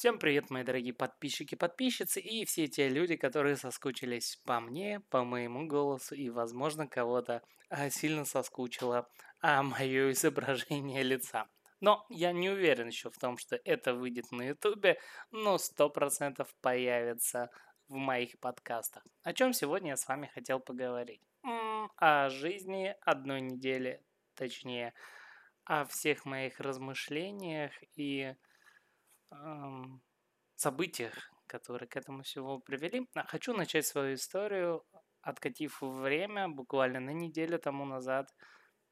Всем привет, мои дорогие подписчики, подписчицы и все те люди, которые соскучились по мне, по моему голосу и, возможно, кого-то а, сильно соскучило а, мое изображение лица. Но я не уверен еще в том, что это выйдет на ютубе, но сто процентов появится в моих подкастах. О чем сегодня я с вами хотел поговорить? М-м, о жизни одной недели, точнее, о всех моих размышлениях и событиях, которые к этому всего привели. А, хочу начать свою историю, откатив время буквально на неделю тому назад,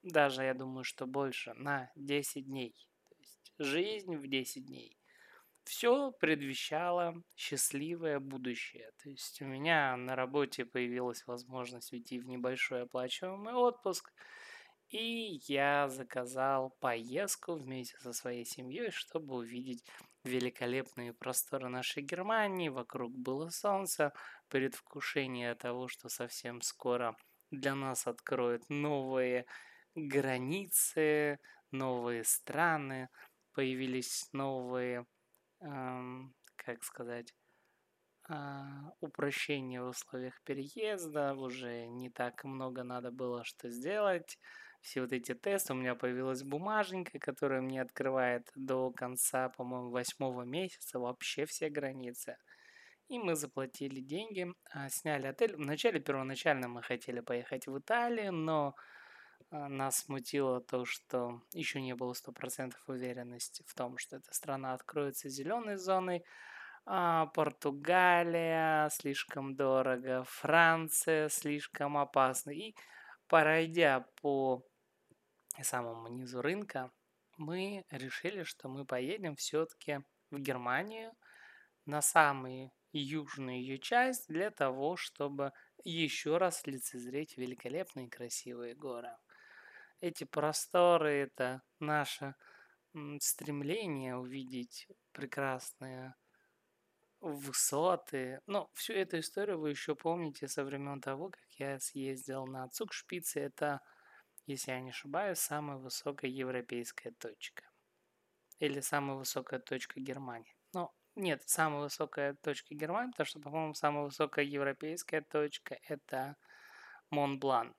даже я думаю, что больше, на 10 дней. То есть жизнь в 10 дней. Все предвещало счастливое будущее. То есть у меня на работе появилась возможность уйти в небольшой оплачиваемый отпуск – и я заказал поездку вместе со своей семьей, чтобы увидеть великолепные просторы нашей Германии. Вокруг было солнце, предвкушение того, что совсем скоро для нас откроют новые границы, новые страны, появились новые, эм, как сказать, э, упрощения в условиях переезда, уже не так много надо было что сделать все вот эти тесты. У меня появилась бумаженька, которая мне открывает до конца, по-моему, восьмого месяца вообще все границы. И мы заплатили деньги, а, сняли отель. Вначале, первоначально мы хотели поехать в Италию, но а, нас смутило то, что еще не было 100% уверенности в том, что эта страна откроется зеленой зоной. А Португалия слишком дорого, Франция слишком опасно. И пройдя по самому низу рынка, мы решили, что мы поедем все-таки в Германию на самую южную ее часть для того, чтобы еще раз лицезреть великолепные красивые горы. Эти просторы – это наше стремление увидеть прекрасные высоты. Но всю эту историю вы еще помните со времен того, как я съездил на Цукшпице. Это если я не ошибаюсь, самая высокая европейская точка. Или самая высокая точка Германии. Ну, нет, самая высокая точка Германии, потому что, по-моему, самая высокая европейская точка – это Монблан.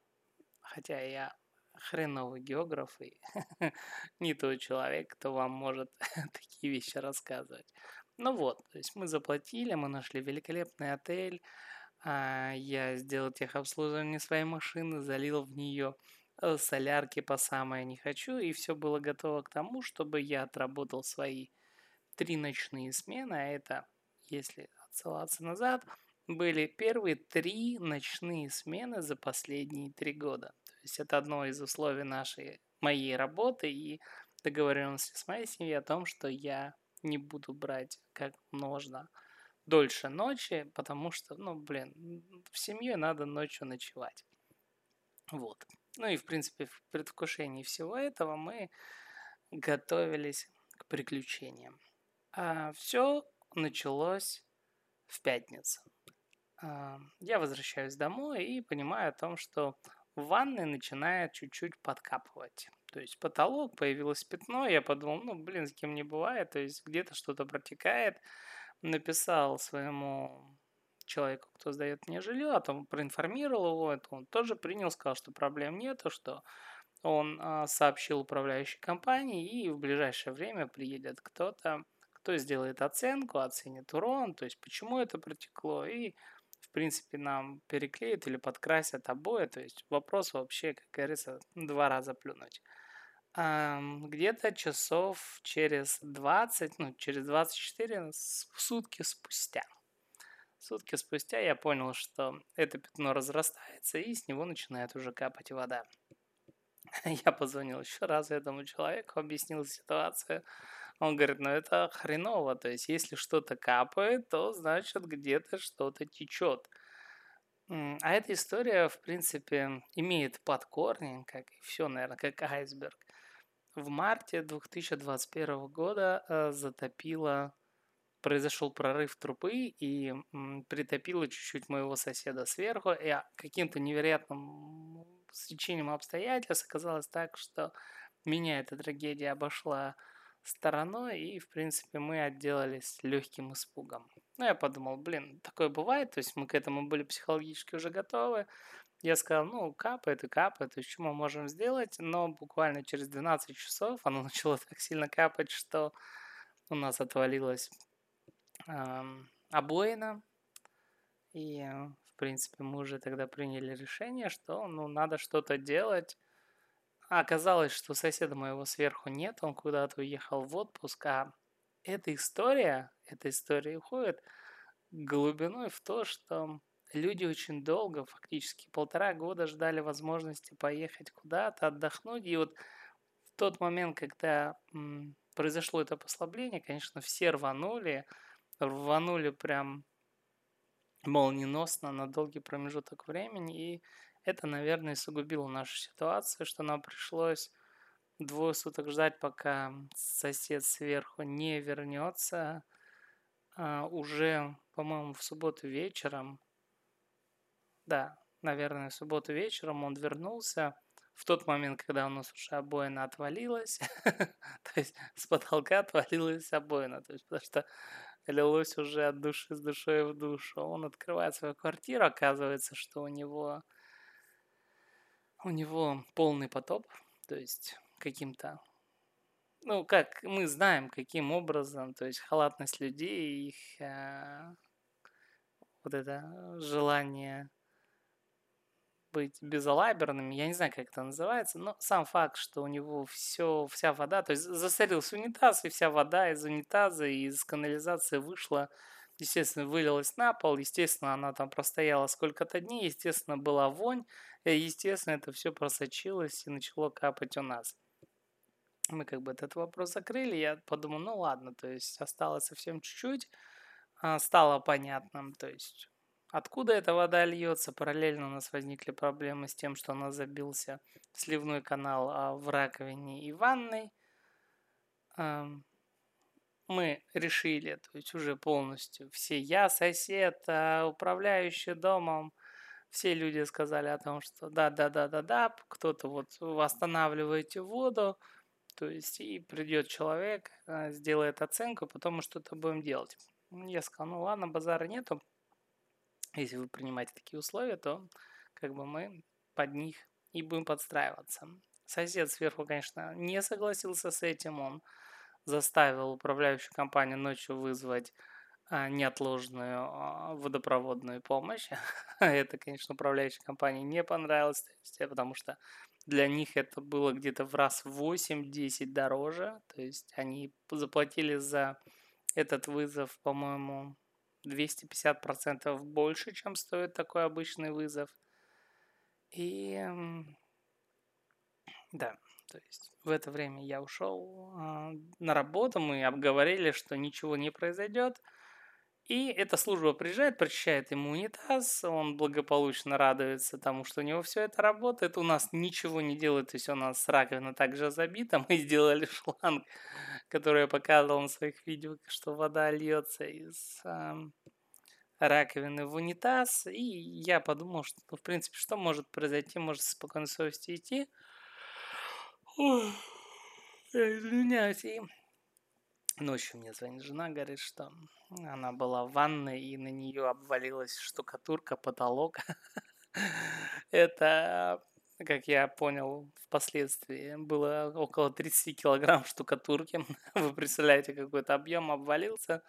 Хотя я хреновый географ и не тот человек, кто вам может такие вещи рассказывать. Ну вот, то есть мы заплатили, мы нашли великолепный отель, а, я сделал техобслуживание своей машины, залил в нее Э, солярки по самое не хочу, и все было готово к тому, чтобы я отработал свои три ночные смены, а это, если отсылаться назад, были первые три ночные смены за последние три года. То есть это одно из условий нашей, моей работы и договоренности с моей семьей о том, что я не буду брать как можно дольше ночи, потому что, ну, блин, в семье надо ночью ночевать. Вот. Ну и, в принципе, в предвкушении всего этого мы готовились к приключениям. А все началось в пятницу. А, я возвращаюсь домой и понимаю о том, что в ванной начинает чуть-чуть подкапывать. То есть потолок, появилось пятно, я подумал, ну, блин, с кем не бывает, то есть где-то что-то протекает. Написал своему человеку, кто сдает мне жилье, а там проинформировал его, это он тоже принял, сказал, что проблем нет, что он а, сообщил управляющей компании, и в ближайшее время приедет кто-то, кто сделает оценку, оценит урон, то есть почему это протекло, и в принципе нам переклеят или подкрасят обои, то есть вопрос вообще, как говорится, два раза плюнуть. Где-то часов через 20, ну, через 24 сутки спустя – Сутки спустя я понял, что это пятно разрастается, и с него начинает уже капать вода. Я позвонил еще раз этому человеку, объяснил ситуацию. Он говорит, ну это хреново, то есть если что-то капает, то значит где-то что-то течет. А эта история, в принципе, имеет под корни, как и все, наверное, как айсберг. В марте 2021 года э, затопило произошел прорыв трубы и притопило чуть-чуть моего соседа сверху. И каким-то невероятным стечением обстоятельств оказалось так, что меня эта трагедия обошла стороной, и, в принципе, мы отделались легким испугом. Ну, я подумал, блин, такое бывает, то есть мы к этому были психологически уже готовы. Я сказал, ну, капает и капает, есть что мы можем сделать, но буквально через 12 часов оно начало так сильно капать, что у нас отвалилась эм, обоина, и, в принципе, мы уже тогда приняли решение, что, ну, надо что-то делать, а оказалось, что соседа моего сверху нет, он куда-то уехал в отпуск, а эта история, эта история уходит глубиной в то, что люди очень долго, фактически полтора года ждали возможности поехать куда-то, отдохнуть. И вот в тот момент, когда м, произошло это послабление, конечно, все рванули, рванули прям молниеносно на долгий промежуток времени. И это, наверное, сугубило нашу ситуацию, что нам пришлось двое суток ждать, пока сосед сверху не вернется. А, уже, по-моему, в субботу вечером, да, наверное, в субботу вечером он вернулся в тот момент, когда у нас уже обоина отвалилась, то есть с потолка отвалилась обоина, то есть потому что лилось уже от души с душой в душу. Он открывает свою квартиру, оказывается, что у него у него полный потоп, то есть каким-то ну, как мы знаем, каким образом, то есть халатность людей, их э, вот это желание быть безалаберными, я не знаю, как это называется, но сам факт, что у него все, вся вода, то есть засорился унитаз, и вся вода из унитаза и из канализации вышла, естественно, вылилась на пол, естественно, она там простояла сколько-то дней, естественно, была вонь, и, естественно, это все просочилось и начало капать у нас. Мы как бы этот вопрос закрыли, я подумал, ну ладно, то есть осталось совсем чуть-чуть, а, стало понятным, то есть откуда эта вода льется. Параллельно у нас возникли проблемы с тем, что у нас забился сливной канал а, в раковине и ванной. Мы решили, то есть уже полностью все, я, сосед, а, управляющий домом, все люди сказали о том, что да-да-да-да-да, кто-то вот восстанавливаете воду, то есть и придет человек, а, сделает оценку, потом мы что-то будем делать. Я сказал, ну ладно, базара нету, если вы принимаете такие условия, то как бы мы под них и будем подстраиваться. Сосед сверху, конечно, не согласился с этим, он заставил управляющую компанию ночью вызвать а, неотложную а, водопроводную помощь. это, конечно, управляющей компании не понравилось, потому что для них это было где-то в раз 8-10 дороже. То есть они заплатили за этот вызов, по-моему, 250% больше, чем стоит такой обычный вызов. И да, то есть в это время я ушел э, на работу, мы обговорили, что ничего не произойдет. И эта служба приезжает, прочищает ему унитаз, он благополучно радуется тому, что у него все это работает. У нас ничего не делает, то есть у нас раковина также забита. Мы сделали шланг, который я показывал на своих видео, что вода льется из э, раковины в унитаз. И я подумал, что, ну, в принципе, что может произойти? Может с спокойной совести идти. Я извиняюсь. И Ночью мне звонит жена, говорит, что она была в ванной, и на нее обвалилась штукатурка, потолок. Это, как я понял впоследствии, было около 30 килограмм штукатурки. Вы представляете, какой-то объем обвалился.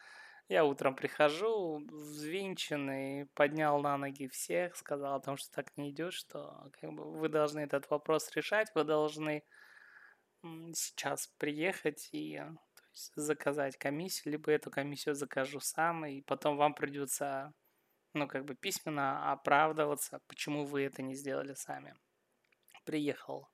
Я утром прихожу, взвинченный, поднял на ноги всех, сказал о том, что так не идет, что как бы, вы должны этот вопрос решать, вы должны сейчас приехать и заказать комиссию, либо эту комиссию закажу сам, и потом вам придется, ну, как бы письменно оправдываться, почему вы это не сделали сами. Приехал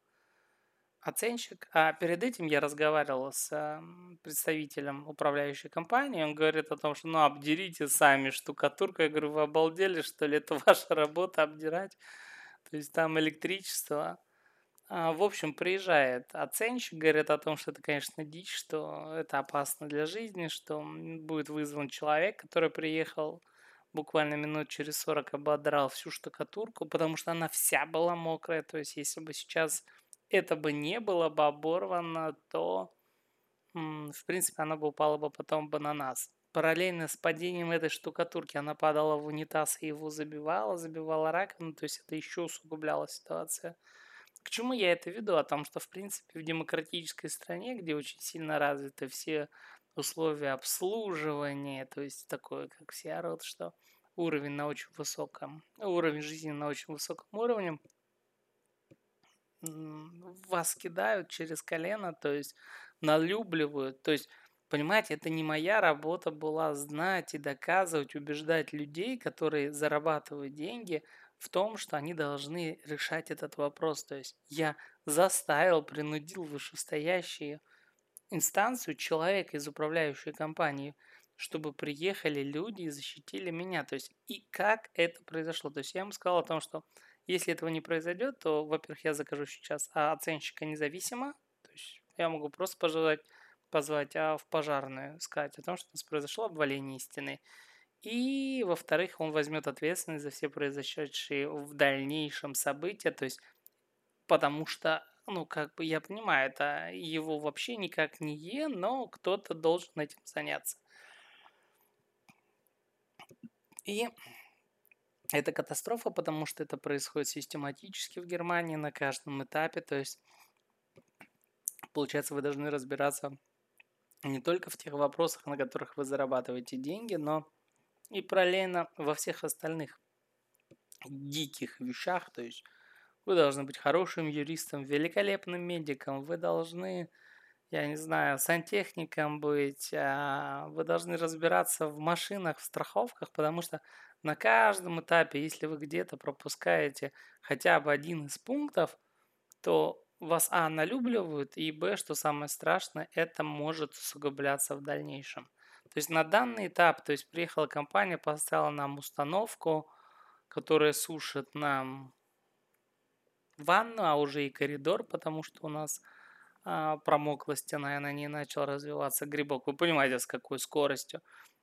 оценщик, а перед этим я разговаривал с представителем управляющей компании, он говорит о том, что ну обдерите сами штукатурку, я говорю, вы обалдели, что ли, это ваша работа обдирать, то есть там электричество, в общем, приезжает оценщик, говорит о том, что это, конечно, дичь, что это опасно для жизни, что будет вызван человек, который приехал буквально минут через 40 ободрал всю штукатурку, потому что она вся была мокрая. То есть, если бы сейчас это бы не было бы оборвано, то в принципе, она бы упала бы потом бы на нас. Параллельно с падением этой штукатурки она падала в унитаз и его забивала, забивала раковину, то есть это еще усугубляло ситуацию. К чему я это веду? О том, что, в принципе, в демократической стране, где очень сильно развиты все условия обслуживания, то есть такое, как все орут, что уровень на очень высоком, уровень жизни на очень высоком уровне, вас кидают через колено, то есть налюбливают, то есть Понимаете, это не моя работа была знать и доказывать, убеждать людей, которые зарабатывают деньги, в том, что они должны решать этот вопрос. То есть я заставил, принудил вышестоящие инстанцию человека из управляющей компании, чтобы приехали люди и защитили меня. То есть и как это произошло. То есть я им сказал о том, что если этого не произойдет, то, во-первых, я закажу сейчас а оценщика независимо. То есть я могу просто пожелать позвать, а в пожарную сказать о том, что у нас произошло обваление стены. И, во-вторых, он возьмет ответственность за все произошедшие в дальнейшем события, то есть потому что, ну, как бы я понимаю, это его вообще никак не е, но кто-то должен этим заняться. И это катастрофа, потому что это происходит систематически в Германии на каждом этапе, то есть получается, вы должны разбираться не только в тех вопросах, на которых вы зарабатываете деньги, но и параллельно во всех остальных диких вещах. То есть вы должны быть хорошим юристом, великолепным медиком, вы должны, я не знаю, сантехником быть, а, вы должны разбираться в машинах, в страховках, потому что на каждом этапе, если вы где-то пропускаете хотя бы один из пунктов, то вас А налюбливают, и Б, что самое страшное, это может усугубляться в дальнейшем. То есть на данный этап, то есть приехала компания, поставила нам установку, которая сушит нам ванну, а уже и коридор, потому что у нас а, промокла стена, и на ней начал развиваться грибок. Вы понимаете, с какой скоростью.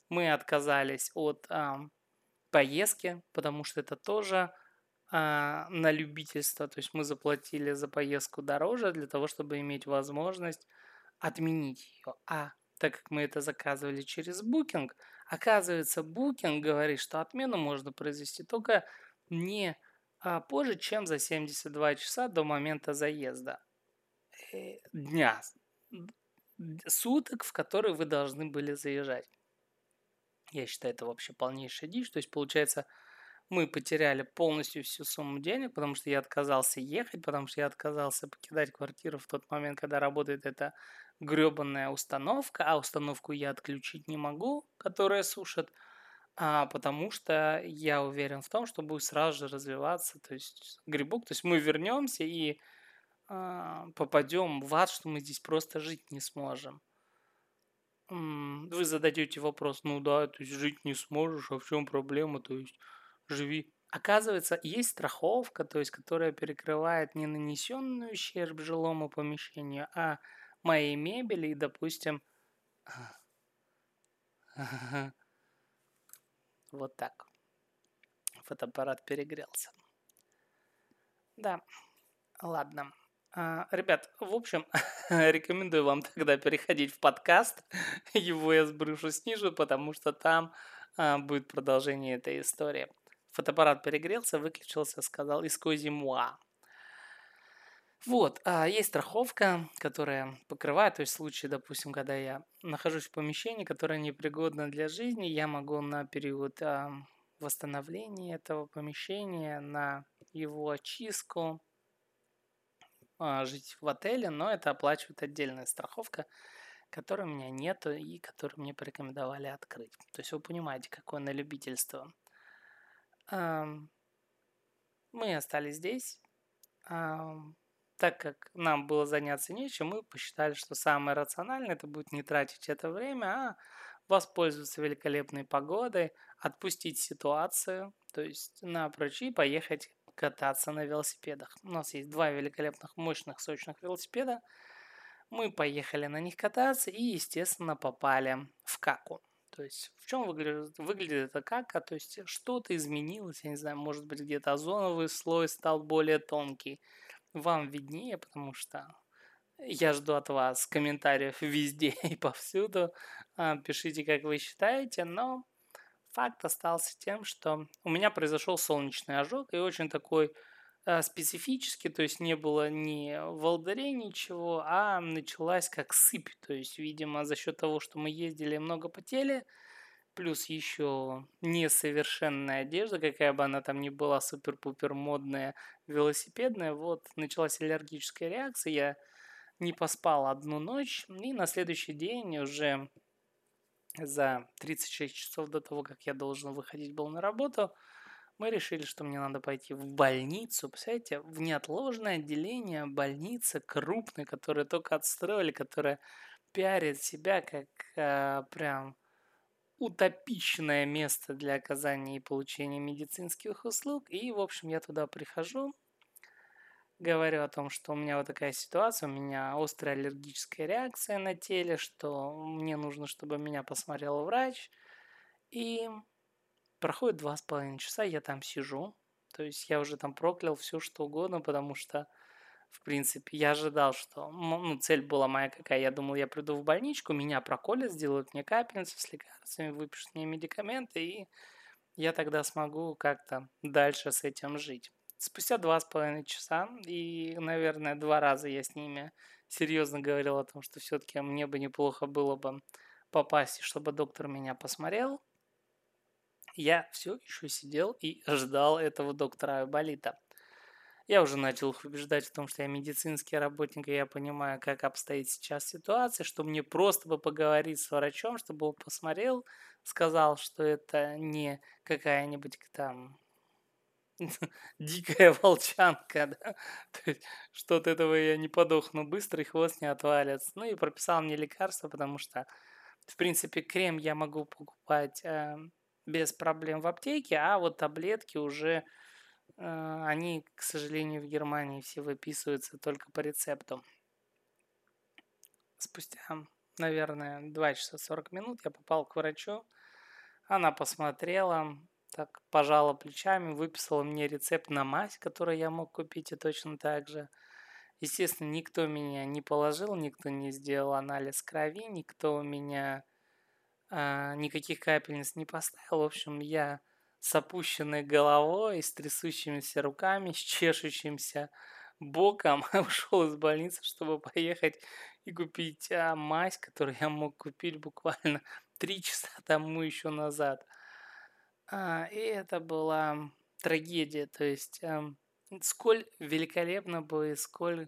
Мы отказались от а, поездки, потому что это тоже а, на любительство. То есть мы заплатили за поездку дороже для того, чтобы иметь возможность отменить ее. А так как мы это заказывали через Booking, оказывается, Booking говорит, что отмену можно произвести только не а, позже, чем за 72 часа до момента заезда. Э, дня, суток, в которые вы должны были заезжать. Я считаю, это вообще полнейшая дичь. То есть, получается, мы потеряли полностью всю сумму денег, потому что я отказался ехать, потому что я отказался покидать квартиру в тот момент, когда работает эта гребанная установка, а установку я отключить не могу, которая сушит, а, потому что я уверен в том, что будет сразу же развиваться, то есть грибок, то есть мы вернемся и а, попадем в ад, что мы здесь просто жить не сможем. Вы зададете вопрос, ну да, то есть жить не сможешь, а в чем проблема, то есть живи. Оказывается, есть страховка, то есть, которая перекрывает не нанесенный ущерб жилому помещению, а моей мебели и, допустим, вот так. Фотоаппарат перегрелся. Да, ладно. А, ребят, в общем, рекомендую вам тогда переходить в подкаст. Его я сброшу снизу, потому что там а, будет продолжение этой истории. Фотоаппарат перегрелся, выключился, сказал «Искози муа». Вот, а есть страховка, которая покрывает, то есть в случае, допустим, когда я нахожусь в помещении, которое непригодно для жизни, я могу на период а, восстановления этого помещения, на его очистку а, жить в отеле, но это оплачивает отдельная страховка, которой у меня нет и которую мне порекомендовали открыть. То есть вы понимаете, какое на любительство. Мы остались здесь. Так как нам было заняться нечем, мы посчитали, что самое рациональное это будет не тратить это время, а воспользоваться великолепной погодой, отпустить ситуацию, то есть напрочь и поехать кататься на велосипедах. У нас есть два великолепных, мощных, сочных велосипеда. Мы поехали на них кататься и, естественно, попали в каку. То есть в чем выглядит, выглядит это как? А то есть что-то изменилось, я не знаю, может быть где-то озоновый слой стал более тонкий. Вам виднее, потому что Я жду от вас комментариев везде и повсюду. А, пишите, как вы считаете, но факт остался тем, что у меня произошел солнечный ожог и очень такой э, специфический, то есть не было ни волдырей, ничего, а началась как сыпь, то есть, видимо, за счет того, что мы ездили много потели, плюс еще несовершенная одежда, какая бы она там ни была, супер-пупер модная, велосипедная, вот, началась аллергическая реакция, я не поспал одну ночь, и на следующий день уже за 36 часов до того, как я должен выходить был на работу, мы решили, что мне надо пойти в больницу, представляете, в неотложное отделение больницы крупной, которая только отстроили, которая пиарит себя как э, прям утопичное место для оказания и получения медицинских услуг. И, в общем, я туда прихожу, говорю о том, что у меня вот такая ситуация, у меня острая аллергическая реакция на теле, что мне нужно, чтобы меня посмотрел врач. И проходит два с половиной часа, я там сижу. То есть я уже там проклял все, что угодно, потому что, в принципе, я ожидал, что ну, цель была моя какая. Я думал, я приду в больничку, меня проколят, сделают мне капельницу с лекарствами, выпишут мне медикаменты, и я тогда смогу как-то дальше с этим жить. Спустя два с половиной часа, и, наверное, два раза я с ними серьезно говорил о том, что все-таки мне бы неплохо было бы попасть, чтобы доктор меня посмотрел. Я все еще сидел и ждал этого доктора Айболита. Я уже начал их убеждать в том, что я медицинский работник, и я понимаю, как обстоит сейчас ситуация, что мне просто бы поговорить с врачом, чтобы он посмотрел, сказал, что это не какая-нибудь там дикая волчанка, да? То есть, что от этого я не подохну быстро, и хвост не отвалится. Ну и прописал мне лекарство, потому что, в принципе, крем я могу покупать э, без проблем в аптеке, а вот таблетки уже, они, к сожалению, в Германии все выписываются только по рецепту. Спустя, наверное, 2 часа 40 минут я попал к врачу. Она посмотрела, так пожала плечами, выписала мне рецепт на мазь, который я мог купить и точно так же. Естественно, никто меня не положил, никто не сделал анализ крови, никто у меня э, никаких капельниц не поставил. В общем, я с опущенной головой, с трясущимися руками, с чешущимся боком ушел из больницы, чтобы поехать и купить а, мазь, которую я мог купить буквально три часа тому еще назад. А, и это была трагедия. То есть, эм, сколь великолепно бы сколь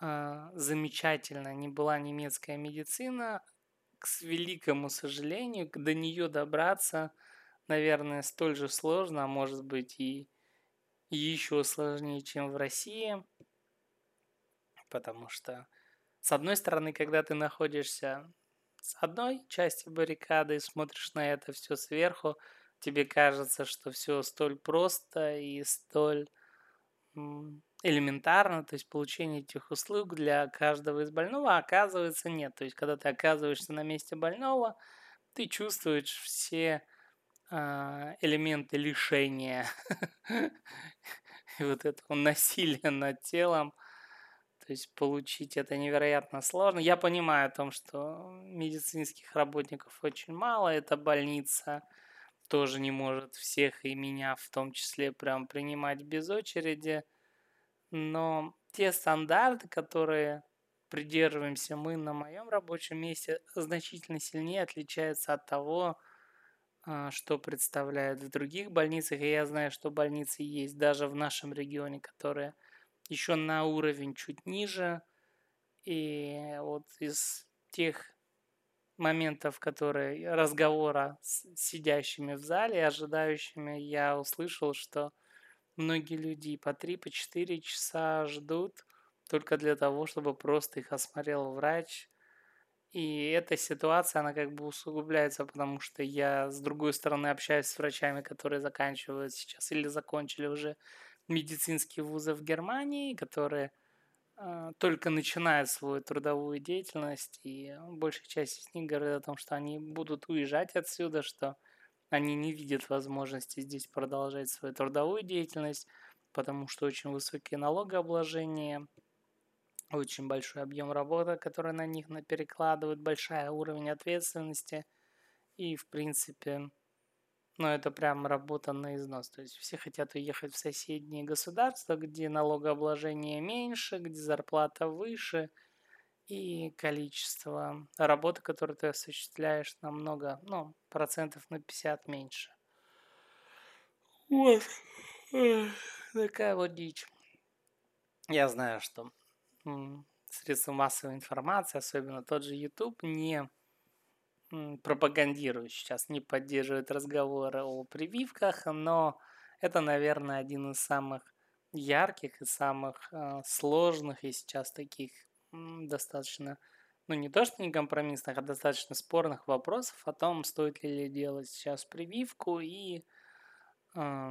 а, замечательно не была немецкая медицина, к великому сожалению, до нее добраться, наверное, столь же сложно, а может быть и еще сложнее, чем в России. Потому что, с одной стороны, когда ты находишься с одной части баррикады и смотришь на это все сверху, тебе кажется, что все столь просто и столь элементарно, то есть получение этих услуг для каждого из больного, а оказывается нет. То есть, когда ты оказываешься на месте больного, ты чувствуешь все элементы лишения и вот этого насилия над телом. То есть получить это невероятно сложно. Я понимаю о том, что медицинских работников очень мало, это больница – тоже не может всех и меня в том числе прям принимать без очереди. Но те стандарты, которые придерживаемся мы на моем рабочем месте, значительно сильнее отличаются от того, а, что представляют в других больницах. И я знаю, что больницы есть даже в нашем регионе, которые еще на уровень чуть ниже. И вот из тех моментов, которые разговора с сидящими в зале, ожидающими, я услышал, что многие люди по 3, по 4 часа ждут только для того, чтобы просто их осмотрел врач. И эта ситуация, она как бы усугубляется, потому что я с другой стороны общаюсь с врачами, которые заканчивают сейчас или закончили уже медицинские вузы в Германии, которые а, только начинают свою трудовую деятельность, и большая часть из них говорит о том, что они будут уезжать отсюда, что они не видят возможности здесь продолжать свою трудовую деятельность, потому что очень высокие налогообложения, очень большой объем работы, который на них перекладывают, большой уровень ответственности. И, в принципе, ну, это прям работа на износ. То есть все хотят уехать в соседние государства, где налогообложение меньше, где зарплата выше, и количество работы, которую ты осуществляешь, намного, ну, процентов на 50 меньше. Вот. Такая вот дичь. Я знаю, что средства массовой информации, особенно тот же YouTube, не пропагандирует сейчас, не поддерживает разговоры о прививках, но это, наверное, один из самых ярких и самых э, сложных и сейчас таких м, достаточно, ну не то что не компромиссных, а достаточно спорных вопросов о том, стоит ли делать сейчас прививку и, э,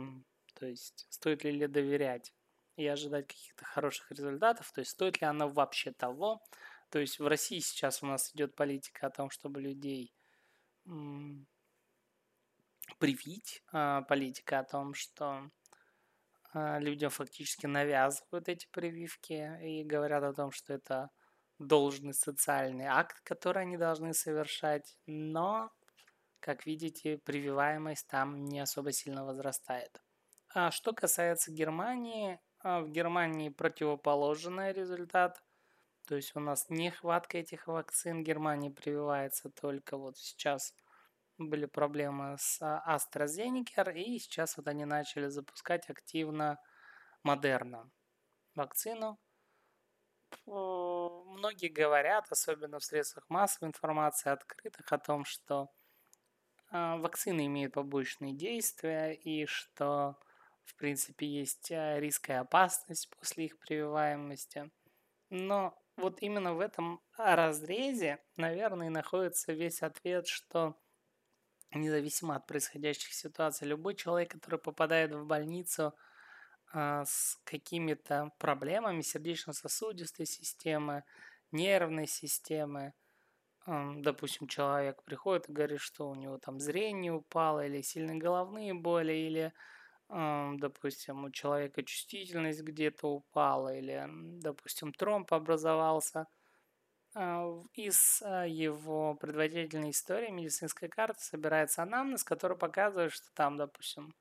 то есть, стоит ли доверять и ожидать каких-то хороших результатов, то есть стоит ли она вообще того. То есть в России сейчас у нас идет политика о том, чтобы людей привить, а, политика о том, что а, людям фактически навязывают эти прививки и говорят о том, что это должный социальный акт, который они должны совершать, но, как видите, прививаемость там не особо сильно возрастает. А что касается Германии, а в Германии противоположный результат. То есть у нас нехватка этих вакцин. Германии прививается только вот сейчас были проблемы с AstraZeneca, и сейчас вот они начали запускать активно Модерна вакцину. Многие говорят, особенно в средствах массовой информации открытых, о том, что а, вакцины имеют побочные действия и что в принципе, есть э, риск и опасность после их прививаемости. Но вот именно в этом разрезе, наверное, находится весь ответ, что независимо от происходящих ситуаций, любой человек, который попадает в больницу а, с какими-то проблемами сердечно-сосудистой системы, нервной системы, допустим, человек приходит и говорит, что у него там зрение упало, или сильные головные боли, или допустим, у человека чувствительность где-то упала или, допустим, тромб образовался. А, из а, его предварительной истории медицинской карты собирается анамнез, который показывает, что там, допустим,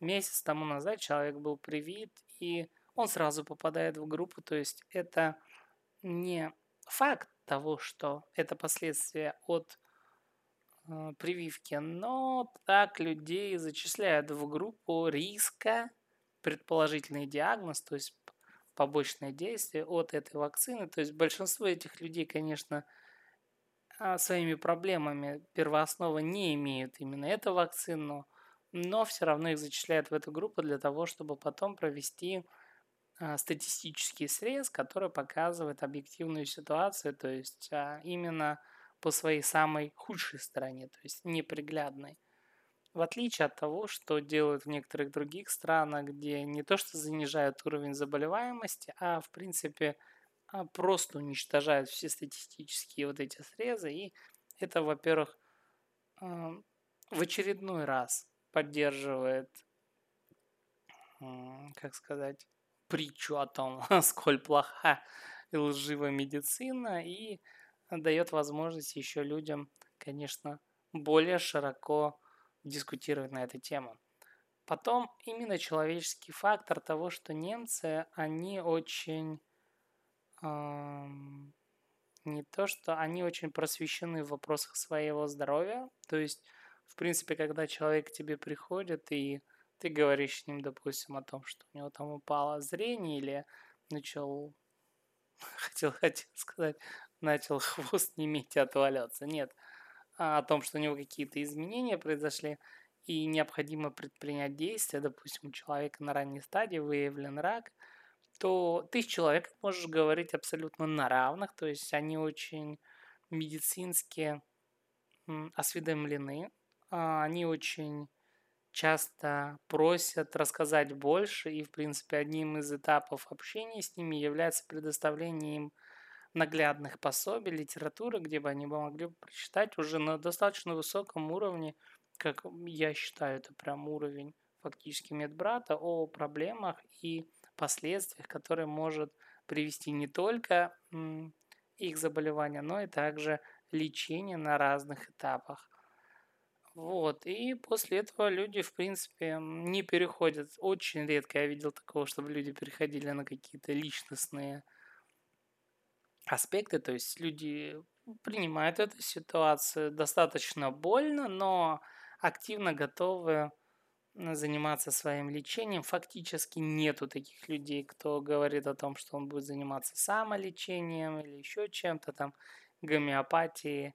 месяц тому назад человек был привит, и он сразу попадает в группу. То есть это не факт того, что это последствия от прививки, но так людей зачисляют в группу риска, предположительный диагноз, то есть побочное действие от этой вакцины. То есть большинство этих людей, конечно, а, своими проблемами первооснова не имеют именно эту вакцину, но все равно их зачисляют в эту группу для того, чтобы потом провести а, статистический срез, который показывает объективную ситуацию, то есть а, именно по своей самой худшей стороне, то есть неприглядной. В отличие от того, что делают в некоторых других странах, где не то что занижают уровень заболеваемости, а в принципе а, просто уничтожают все статистические вот эти срезы. И это, во-первых, в очередной раз поддерживает, как сказать, притчу о том, сколь плоха и лживая медицина, и дает возможность еще людям, конечно, более широко дискутировать на эту тему. Потом именно человеческий фактор того, что немцы, они очень... Эм, не то, что они очень просвещены в вопросах своего здоровья. То есть, в принципе, когда человек к тебе приходит, и ты говоришь с ним, допустим, о том, что у него там упало зрение, или начал хотел, хотел сказать, начал хвост не иметь и отваляться. Нет. А о том, что у него какие-то изменения произошли, и необходимо предпринять действия, допустим, у человека на ранней стадии выявлен рак, то ты с человеком можешь говорить абсолютно на равных, то есть они очень медицински осведомлены, а они очень часто просят рассказать больше, и, в принципе, одним из этапов общения с ними является предоставление им наглядных пособий, литературы, где бы они могли прочитать уже на достаточно высоком уровне, как я считаю, это прям уровень фактически медбрата, о проблемах и последствиях, которые может привести не только их заболевания, но и также лечение на разных этапах. Вот, и после этого люди, в принципе, не переходят. Очень редко я видел такого, чтобы люди переходили на какие-то личностные аспекты. То есть люди принимают эту ситуацию достаточно больно, но активно готовы заниматься своим лечением. Фактически нету таких людей, кто говорит о том, что он будет заниматься самолечением или еще чем-то там, гомеопатией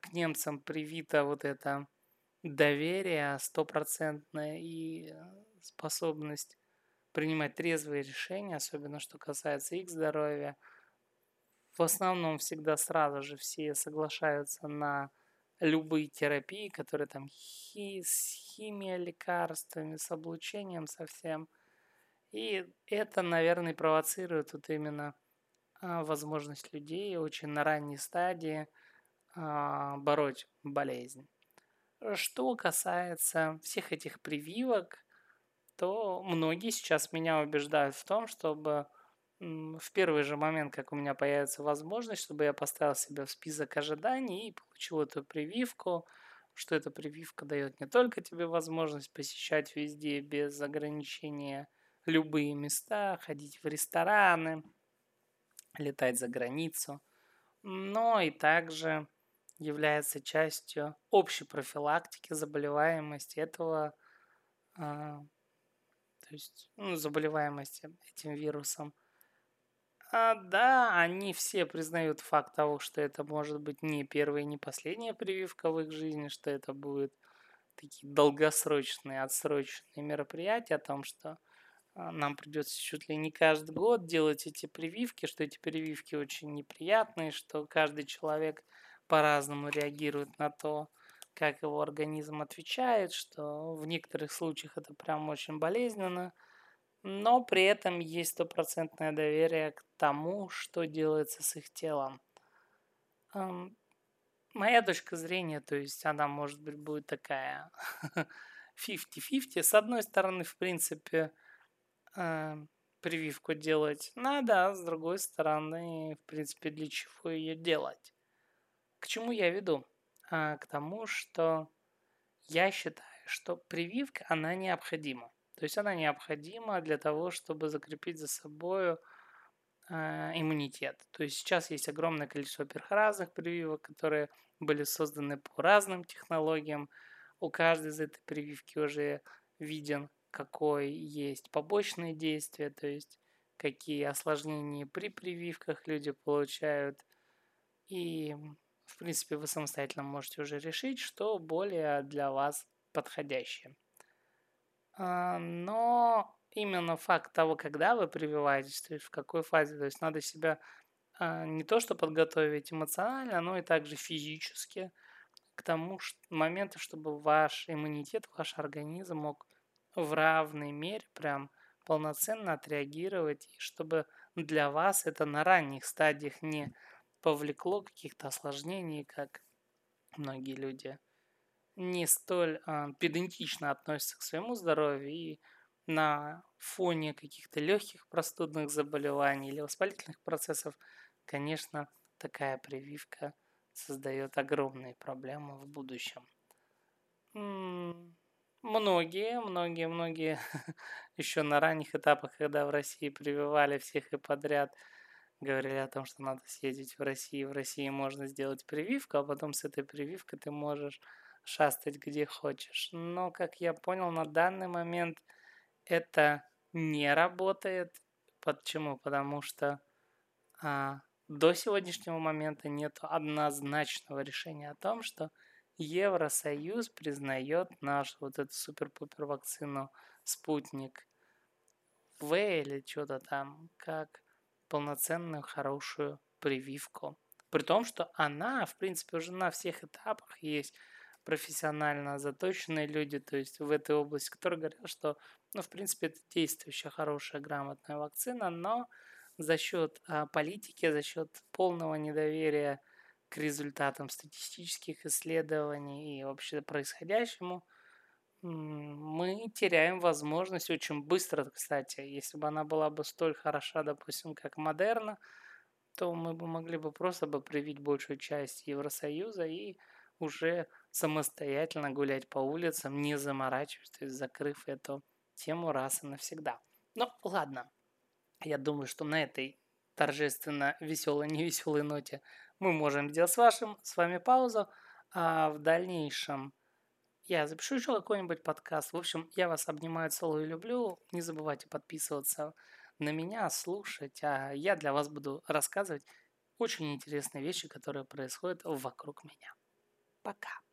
к немцам привито вот это доверие стопроцентное и э, способность принимать трезвые решения, особенно что касается их здоровья. В основном всегда сразу же все соглашаются на любые терапии, которые там хи, с химией, лекарствами, с облучением совсем. И это, наверное, провоцирует вот именно а, возможность людей очень на ранней стадии – а, бороть болезнь. Что касается всех этих прививок, то многие сейчас меня убеждают в том, чтобы в первый же момент, как у меня появится возможность, чтобы я поставил себя в список ожиданий и получил эту прививку, что эта прививка дает не только тебе возможность посещать везде без ограничения любые места, ходить в рестораны, летать за границу, но и также является частью общей профилактики заболеваемости этого, а, то есть ну, заболеваемости этим вирусом. А, да, они все признают факт того, что это может быть не первая и не последняя прививка в их жизни, что это будет такие долгосрочные, отсроченные мероприятия о том, что а, нам придется чуть ли не каждый год делать эти прививки, что эти прививки очень неприятные, что каждый человек по-разному реагирует на то, как его организм отвечает, что в некоторых случаях это прям очень болезненно, но при этом есть стопроцентное доверие к тому, что делается с их телом. Моя точка зрения, то есть она, может быть, будет такая 50-50. С одной стороны, в принципе, прививку делать надо, а с другой стороны, в принципе, для чего ее делать? К чему я веду? А, к тому, что я считаю, что прививка, она необходима. То есть она необходима для того, чтобы закрепить за собой э, иммунитет. То есть сейчас есть огромное количество, во разных прививок, которые были созданы по разным технологиям. У каждой из этой прививки уже виден, какой есть побочные действия, то есть какие осложнения при прививках люди получают. И в принципе, вы самостоятельно можете уже решить, что более для вас подходящее. А, но именно факт того, когда вы прививаетесь, то есть в какой фазе, то есть надо себя а, не то что подготовить эмоционально, но и также физически к тому моменту, чтобы ваш иммунитет, ваш организм мог в равной мере прям полноценно отреагировать, и чтобы для вас это на ранних стадиях не повлекло каких-то осложнений, как многие люди не столь э, педантично относятся к своему здоровью и на фоне каких-то легких простудных заболеваний или воспалительных процессов, конечно, такая прививка создает огромные проблемы в будущем. Многие, многие, многие еще на ранних этапах, когда в России прививали всех и подряд – говорили о том, что надо съездить в Россию. В России можно сделать прививку, а потом с этой прививкой ты можешь шастать где хочешь. Но, как я понял, на данный момент это не работает. Почему? Потому что а, до сегодняшнего момента нет однозначного решения о том, что Евросоюз признает нашу вот эту супер-пупер вакцину Спутник В или что-то там, как полноценную хорошую прививку. При том, что она, в принципе, уже на всех этапах есть профессионально заточенные люди, то есть в этой области, которые говорят, что, ну, в принципе, это действующая, хорошая, грамотная вакцина, но за счет а, политики, за счет полного недоверия к результатам статистических исследований и вообще происходящему, мы теряем возможность очень быстро, кстати. Если бы она была бы столь хороша, допустим, как модерна, то мы бы могли бы просто бы привить большую часть Евросоюза и уже самостоятельно гулять по улицам, не заморачиваясь, то есть закрыв эту тему раз и навсегда. Ну, ладно. Я думаю, что на этой торжественно веселой, невеселой ноте мы можем сделать с вашим, с вами паузу, а в дальнейшем я запишу еще какой-нибудь подкаст. В общем, я вас обнимаю, целую и люблю. Не забывайте подписываться на меня, слушать, а я для вас буду рассказывать очень интересные вещи, которые происходят вокруг меня. Пока.